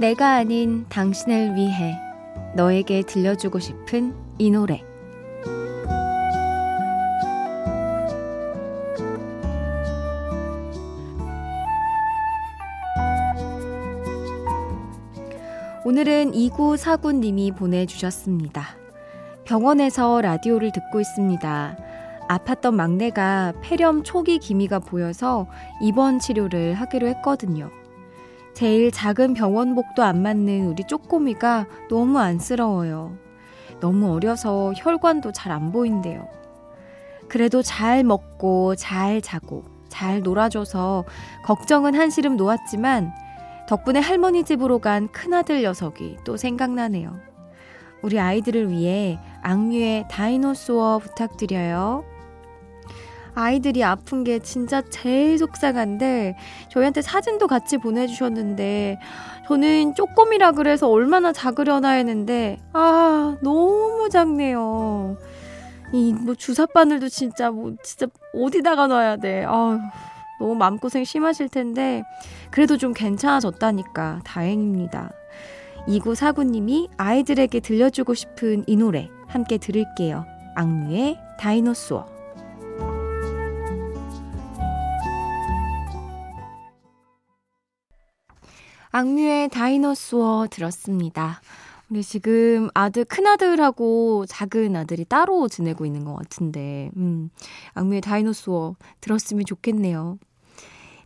내가 아닌 당신을 위해 너에게 들려주고 싶은 이 노래. 오늘은 2949님이 보내주셨습니다. 병원에서 라디오를 듣고 있습니다. 아팠던 막내가 폐렴 초기 기미가 보여서 입원 치료를 하기로 했거든요. 제일 작은 병원복도 안 맞는 우리 쪼꼬미가 너무 안쓰러워요. 너무 어려서 혈관도 잘 안 보인대요. 그래도 잘 먹고 잘 자고 잘 놀아줘서 걱정은 한시름 놓았지만 덕분에 할머니 집으로 간 큰아들 녀석이 또 생각나네요. 우리 아이들을 위해 악뮤의 다이노소어 부탁드려요. 아이들이 아픈 게 진짜 제일 속상한데 저희한테 사진도 같이 보내주셨는데 저는 쪼꼬미라 그래서 얼마나 작으려나 했는데 아 너무 작네요. 이 뭐 주사 바늘도 진짜 뭐 진짜 어디다가 놔야 돼. 아 너무 마음고생 심하실 텐데 그래도 좀 괜찮아졌다니까 다행입니다. 2949님이 아이들에게 들려주고 싶은 이 노래 함께 들을게요. 악뮤의 다이노소어. 악뮤의 다이너소어 들었습니다. 우리 지금 아들, 큰아들하고 작은 아들이 따로 지내고 있는 것 같은데, 음, 악뮤의 다이너소어 들었으면 좋겠네요.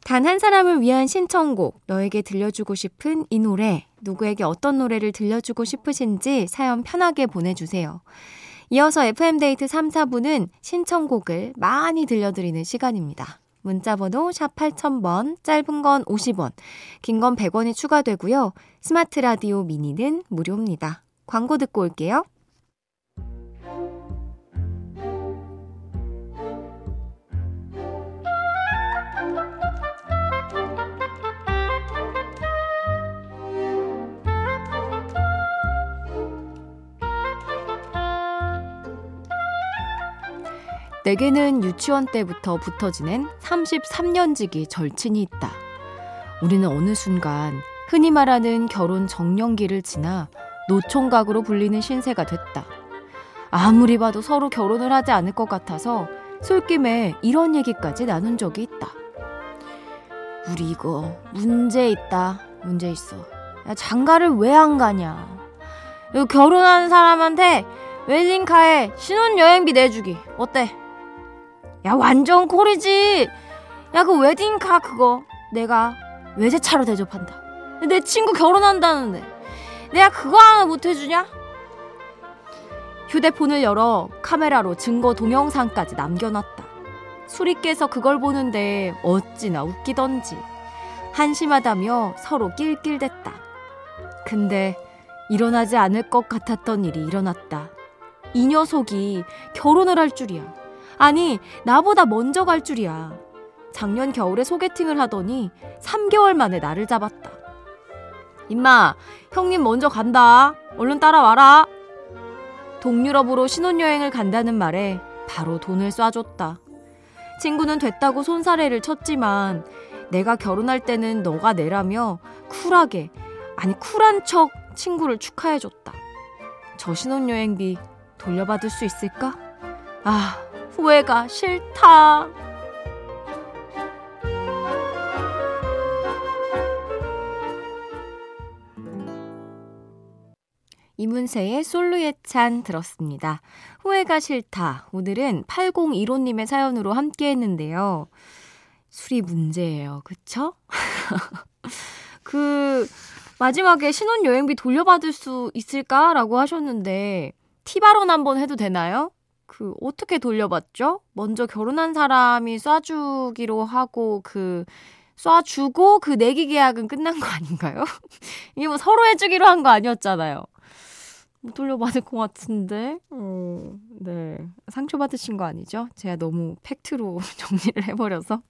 단 한 사람을 위한 신청곡, 너에게 들려주고 싶은 이 노래, 누구에게 어떤 노래를 들려주고 싶으신지 사연 편하게 보내주세요. 이어서 FM데이트 3, 4부는 신청곡을 많이 들려드리는 시간입니다. 문자번호 샵 8000번, 짧은 건 50원, 긴 건 100원이 추가되고요. 스마트 라디오 미니는 무료입니다. 광고 듣고 올게요. 내게는 유치원 때부터 붙어 지낸 33년 지기 절친이 있다. 우리는 어느 순간 흔히 말하는 결혼 정년기를 지나 노총각으로 불리는 신세가 됐다. 아무리 봐도 서로 결혼을 하지 않을 것 같아서 술김에 이런 얘기까지 나눈 적이 있다. 우리 이거 문제 있다. 문제 있어. 야, 장가를 왜 안 가냐. 결혼하는 사람한테 웨딩카에 신혼여행비 내주기. 어때? 야 완전 콜이지. 야 그 웨딩카 그거 내가 외제차로 대접한다. 내 친구 결혼한다는데. 내가 그거 하나 못 해주냐? 휴대폰을 열어 카메라로 증거 동영상까지 남겨놨다. 깨서 그걸 보는데 어찌나 웃기던지. 한심하다며 서로 낄낄댔다. 근데 일어나지 않을 것 같았던 일이 일어났다. 이 녀석이 결혼을 할 줄이야 아니, 나보다 먼저 갈 줄이야. 작년 겨울에 소개팅을 하더니 3개월 만에 나를 잡았다. 임마, 형님 먼저 간다. 얼른 따라와라. 동유럽으로 신혼여행을 간다는 말에 바로 돈을 쏴줬다. 친구는 됐다고 손사래를 쳤지만 내가 결혼할 때는 너가 내라며 쿨하게, 아니 쿨한 척 친구를 축하해줬다. 저 신혼여행비 돌려받을 수 있을까? 아, 후회가 싫다. 이문세의 솔로의 찬 들었습니다. 후회가 싫다. 오늘은 8015님의 사연으로 함께 했는데요. 술이 문제예요. 그쵸? 그, 마지막에 신혼여행비 돌려받을 수 있을까라고 하셨는데, 티발언 한번 해도 되나요? 그, 어떻게 돌려받죠? 먼저 결혼한 사람이 쏴주기로 하고, 그, 쏴주고 그 내기 계약은 끝난 거 아닌가요? 이게 뭐 서로 해주기로 한 거 아니었잖아요. 못 돌려받을 것 같은데, 어, 네. 상처 받으신 거 아니죠? 제가 너무 팩트로 정리를 해버려서.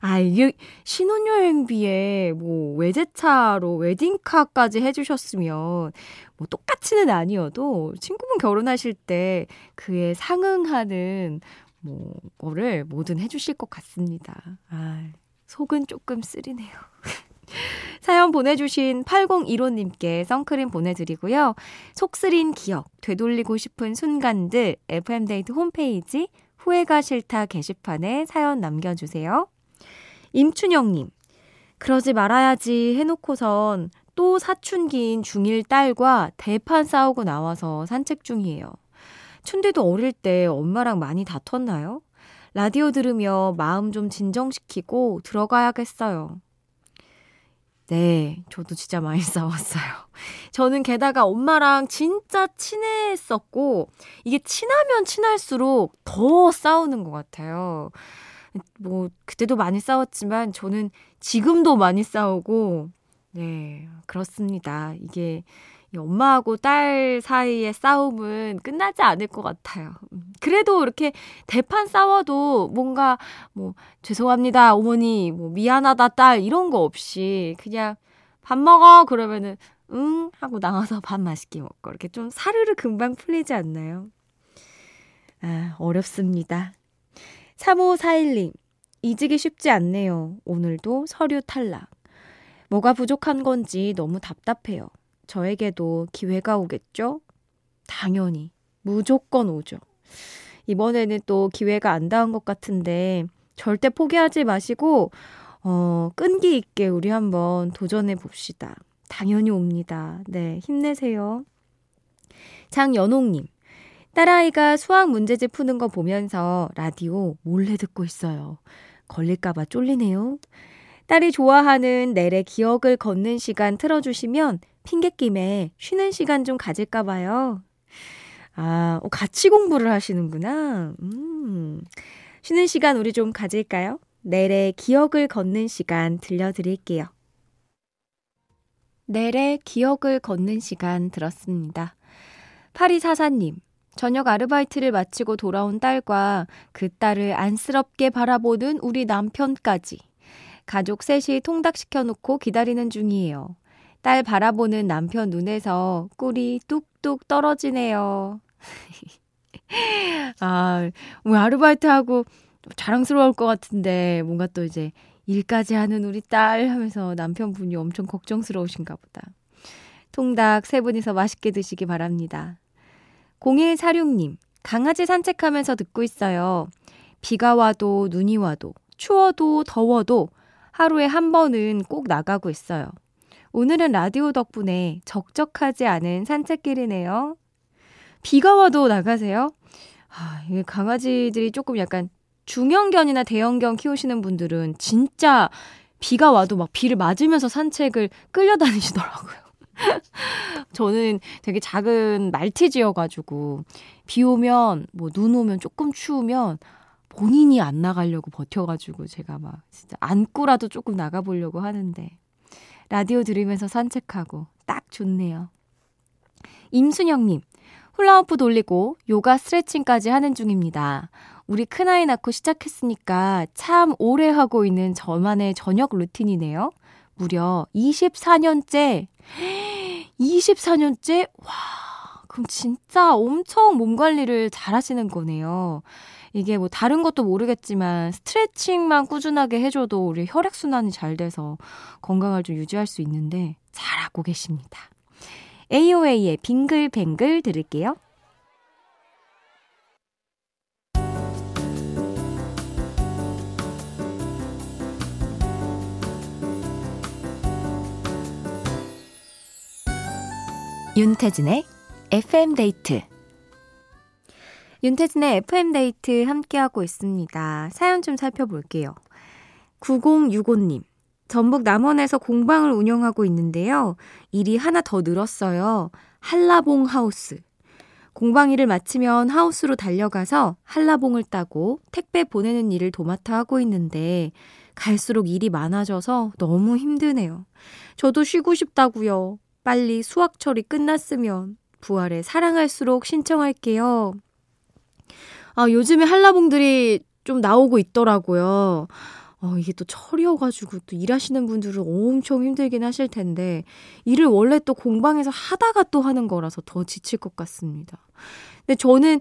아, 이게 신혼여행비에 뭐 외제차로 웨딩카까지 해주셨으면 뭐 똑같이는 아니어도 친구분 결혼하실 때 그에 상응하는 뭐 거를 뭐든 해주실 것 같습니다. 아, 속은 조금 쓰리네요. 사연 보내주신 8015님께 선크림 보내드리고요. 속 쓰린 기억, 되돌리고 싶은 순간들 FM데이트 홈페이지 후회가 싫다 게시판에 사연 남겨주세요. 임춘영님, 그러지 말아야지 해놓고선 또 사춘기인 중1 딸과 대판 싸우고 나와서 산책 중이에요. 춘디도 어릴 때 엄마랑 많이 다퉜나요? 라디오 들으며 마음 좀 진정시키고 들어가야겠어요. 네, 저도 진짜 많이 싸웠어요. 저는 게다가 엄마랑 진짜 친했었고, 이게 친하면 친할수록 더 싸우는 것 같아요. 뭐, 그때도 많이 싸웠지만, 저는 지금도 많이 싸우고, 네, 그렇습니다. 이게 엄마하고 딸 사이의 싸움은 끝나지 않을 것 같아요. 음, 그래도 이렇게 대판 싸워도 뭔가 뭐 죄송합니다 어머니 뭐 미안하다 딸 이런 거 없이 그냥 밥 먹어 그러면은 응 하고 나와서 밥 맛있게 먹고 이렇게 좀 사르르 금방 풀리지 않나요? 아 어렵습니다. 3541님 잊기 쉽지 않네요. 오늘도 서류 탈락. 뭐가 부족한 건지 너무 답답해요. 저에게도 기회가 오겠죠? 당연히. 무조건 오죠. 이번에는 또 기회가 안 닿은 것 같은데 절대 포기하지 마시고 어, 끈기 있게 우리 한번 도전해 봅시다. 당연히 옵니다. 네, 힘내세요. 장연옥님. 딸아이가 수학 문제집 푸는 거 보면서 라디오 몰래 듣고 있어요. 걸릴까봐 쫄리네요. 딸이 좋아하는 넬의 기억을 걷는 시간 틀어주시면 핑계김에 쉬는 시간 좀 가질까봐요. 아, 어, 같이 공부를 하시는구나. 음. 쉬는 시간 우리 좀 가질까요? 넬의 기억을 걷는 시간 들려드릴게요. 넬의 기억을 걷는 시간 들었습니다. 파리사사님, 저녁 아르바이트를 마치고 돌아온 딸과 그 딸을 안쓰럽게 바라보는 우리 남편까지 가족 셋이 통닭시켜 놓고 기다리는 중이에요. 딸 바라보는 남편 눈에서 꿀이 뚝뚝 떨어지네요. 아, 뭐 아르바이트하고 자랑스러울 것 같은데 뭔가 또 이제 일까지 하는 우리 딸 하면서 남편분이 엄청 걱정스러우신가 보다. 통닭 세 분이서 맛있게 드시기 바랍니다. 0146님, 강아지 산책하면서 듣고 있어요. 비가 와도 눈이 와도 추워도 더워도 하루에 한 번은 꼭 나가고 있어요. 오늘은 라디오 덕분에 적적하지 않은 산책길이네요. 비가 와도 나가세요? 아, 이게 강아지들이 조금 약간 중형견이나 대형견 키우시는 분들은 진짜 비가 와도 막 비를 맞으면서 산책을 끌려다니시더라고요. 저는 되게 작은 말티즈여가지고 비 오면 뭐 눈 오면 조금 추우면 본인이 안 나가려고 버텨가지고 제가 막 진짜 안고라도 조금 나가보려고 하는데 라디오 들으면서 산책하고 딱 좋네요. 임순영님, 훌라후프 돌리고 요가 스트레칭까지 하는 중입니다. 우리 큰아이 낳고 시작했으니까 참 오래 하고 있는 저만의 저녁 루틴이네요. 무려 24년째, 24년째? 와, 그럼 진짜 엄청 몸 관리를 잘 하시는 거네요. 이게 뭐 다른 것도 모르겠지만 스트레칭만 꾸준하게 해줘도 우리 혈액순환이 잘 돼서 건강을 좀 유지할 수 있는데 잘하고 계십니다. AOA의 빙글뱅글 들을게요. 윤태진의 FM데이트 윤태진의 FM데이트 함께하고 있습니다. 사연 좀 살펴볼게요. 9065님 전북 남원에서 공방을 운영하고 있는데요. 일이 하나 더 늘었어요. 한라봉 하우스. 공방 일을 마치면 하우스로 달려가서 한라봉을 따고 택배 보내는 일을 도맡아 하고 있는데 갈수록 일이 많아져서 너무 힘드네요. 저도 쉬고 싶다고요. 빨리 수학철이 끝났으면 부활에 사랑할수록 신청할게요. 아, 요즘에 한라봉들이 좀 나오고 있더라고요. 어, 이게 또 철이어가지고 또 일하시는 분들은 엄청 힘들긴 하실 텐데, 일을 원래 또 공방에서 하다가 또 하는 거라서 더 지칠 것 같습니다. 근데 저는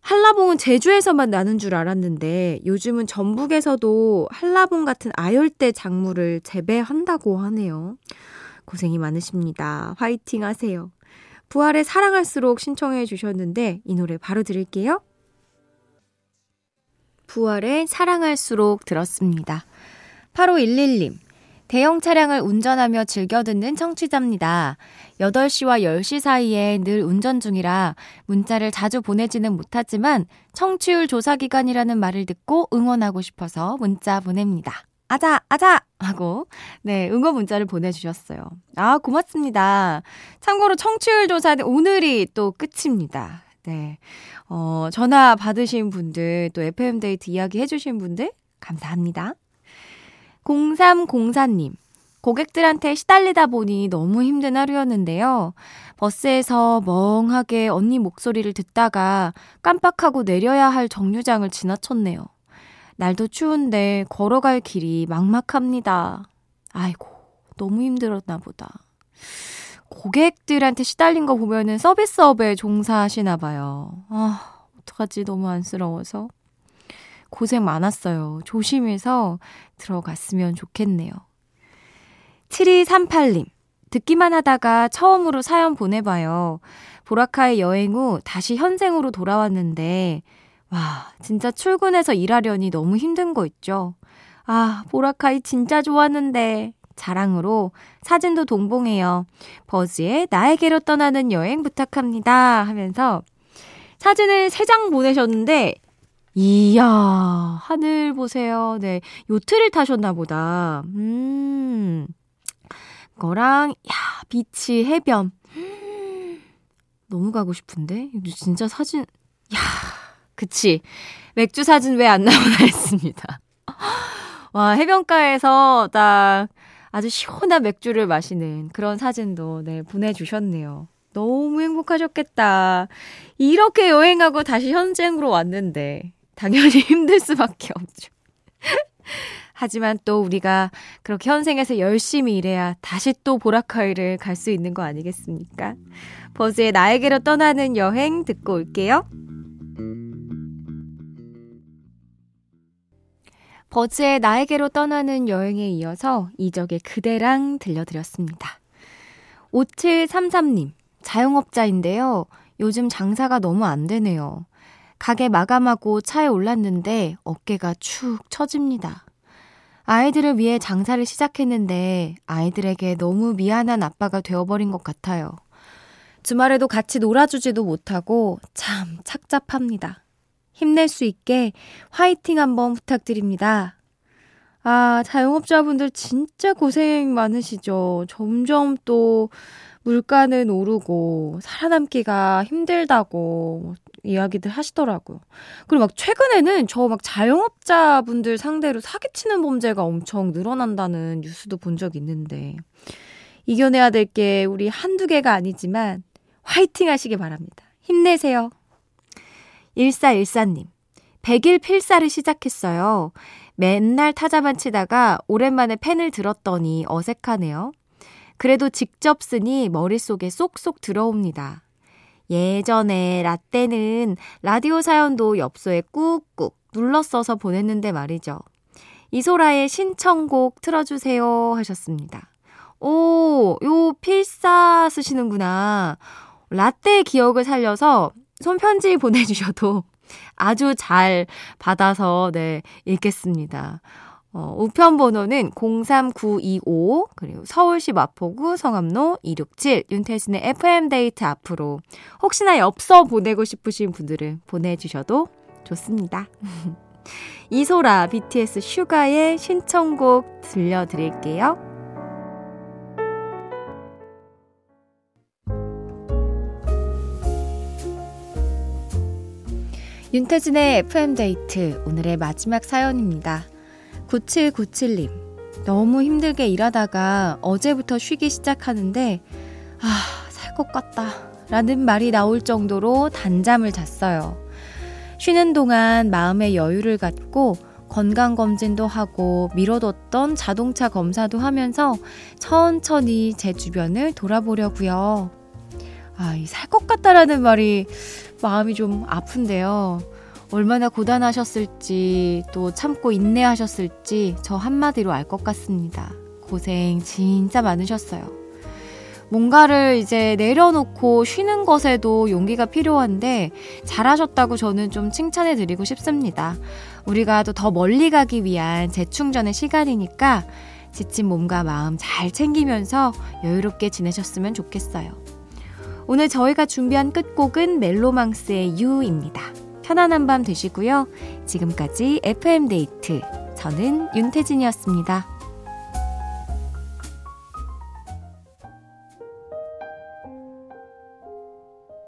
한라봉은 제주에서만 나는 줄 알았는데, 요즘은 전북에서도 한라봉 같은 아열대 작물을 재배한다고 하네요. 고생이 많으십니다. 화이팅 하세요. 부활의 사랑할수록 신청해 주셨는데 이 노래 바로 들을게요. 부활의 사랑할수록 들었습니다. 8511님. 대형 차량을 운전하며 즐겨 듣는 청취자입니다. 8시와 10시 사이에 늘 운전 중이라 문자를 자주 보내지는 못하지만 청취율 조사 기간이라는 말을 듣고 응원하고 싶어서 문자 보냅니다. 아자, 아자! 하고, 네, 응원 문자를 보내주셨어요. 아, 고맙습니다. 참고로 청취율 조사는 오늘이 또 끝입니다. 네. 어, 전화 받으신 분들, 또 FM데이트 이야기 해주신 분들, 감사합니다. 0304님. 고객들한테 시달리다 보니 너무 힘든 하루였는데요. 버스에서 멍하게 언니 목소리를 듣다가 깜빡하고 내려야 할 정류장을 지나쳤네요. 날도 추운데 걸어갈 길이 막막합니다. 아이고, 너무 힘들었나 보다. 고객들한테 시달린 거 보면은 서비스업에 종사하시나 봐요. 아, 어떡하지? 너무 안쓰러워서. 고생 많았어요. 조심해서 들어갔으면 좋겠네요. 7238님. 듣기만 하다가 처음으로 사연 보내봐요. 보라카의 여행 후 다시 현생으로 돌아왔는데 와, 진짜 출근해서 일하려니 너무 힘든 거 있죠? 아, 보라카이 진짜 좋았는데. 자랑으로 사진도 동봉해요. 버즈의 나에게로 떠나는 여행 부탁합니다. 하면서 사진을 3장 보내셨는데, 이야, 하늘 보세요. 네, 요트를 타셨나 보다. 음, 거랑, 야, 비치, 해변. 너무 가고 싶은데? 진짜 사진, 야, 그치. 맥주 사진 왜 안 나오나 했습니다. 와, 해변가에서 딱 아주 시원한 맥주를 마시는 그런 사진도 네, 보내주셨네요. 너무 행복하셨겠다. 이렇게 여행하고 다시 현생으로 왔는데, 당연히 힘들 수밖에 없죠. 하지만 또 우리가 그렇게 현생에서 열심히 일해야 다시 또 보라카이를 갈 수 있는 거 아니겠습니까? 버즈의 나에게로 떠나는 여행 듣고 올게요. 버즈의 나에게로 떠나는 여행에 이어서 이적의 그대랑 들려드렸습니다. 5733님, 자영업자인데요. 요즘 장사가 너무 안 되네요. 가게 마감하고 차에 올랐는데 어깨가 축 처집니다. 아이들을 위해 장사를 시작했는데 아이들에게 너무 미안한 아빠가 되어버린 것 같아요. 주말에도 같이 놀아주지도 못하고 참 착잡합니다. 힘낼 수 있게 화이팅 한번 부탁드립니다. 아, 자영업자분들 진짜 고생 많으시죠. 점점 또 물가는 오르고 살아남기가 힘들다고 이야기들 하시더라고요. 그리고 막 최근에는 저 막 자영업자분들 상대로 사기치는 범죄가 엄청 늘어난다는 뉴스도 본 적 있는데 이겨내야 될 게 우리 한두 개가 아니지만 화이팅 하시기 바랍니다. 힘내세요. 1414님. 100일 필사를 시작했어요. 맨날 타자만 치다가 오랜만에 펜을 들었더니 어색하네요. 그래도 직접 쓰니 머릿속에 쏙쏙 들어옵니다. 예전에 라떼는 라디오 사연도 엽서에 꾹꾹 눌러 써서 보냈는데 말이죠. 이소라의 신청곡 틀어주세요 하셨습니다. 오, 요 필사 쓰시는구나. 라떼 기억을 살려서 손편지 보내주셔도 아주 잘 받아서, 네, 읽겠습니다. 어, 우편 번호는 03925, 그리고 서울시 마포구 성암로 267, 윤태진의 FM데이트 앞으로 혹시나 엽서 보내고 싶으신 분들은 보내 주셔도 좋습니다. 이소라 BTS 슈가의 신청곡 들려 드릴게요. 윤태진의 FM데이트 오늘의 마지막 사연입니다. 9797님. 너무 힘들게 일하다가 어제부터 쉬기 시작하는데, 아, 살 것 같다. 라는 말이 나올 정도로 단잠을 잤어요. 쉬는 동안 마음의 여유를 갖고 건강검진도 하고 미뤄뒀던 자동차 검사도 하면서 천천히 제 주변을 돌아보려고요. 아, 이 살 것 같다라는 말이 마음이 좀 아픈데요. 얼마나 고단하셨을지 또 참고 인내하셨을지 저 한마디로 알 것 같습니다. 고생 진짜 많으셨어요. 뭔가를 이제 내려놓고 쉬는 것에도 용기가 필요한데 잘하셨다고 저는 좀 칭찬해 드리고 싶습니다. 우리가 또 더 멀리 가기 위한 재충전의 시간이니까 지친 몸과 마음 잘 챙기면서 여유롭게 지내셨으면 좋겠어요. 오늘 저희가 준비한 끝곡은 멜로망스의 유입니다. 편안한 밤 되시고요. 지금까지 FM데이트. 저는 윤태진이었습니다.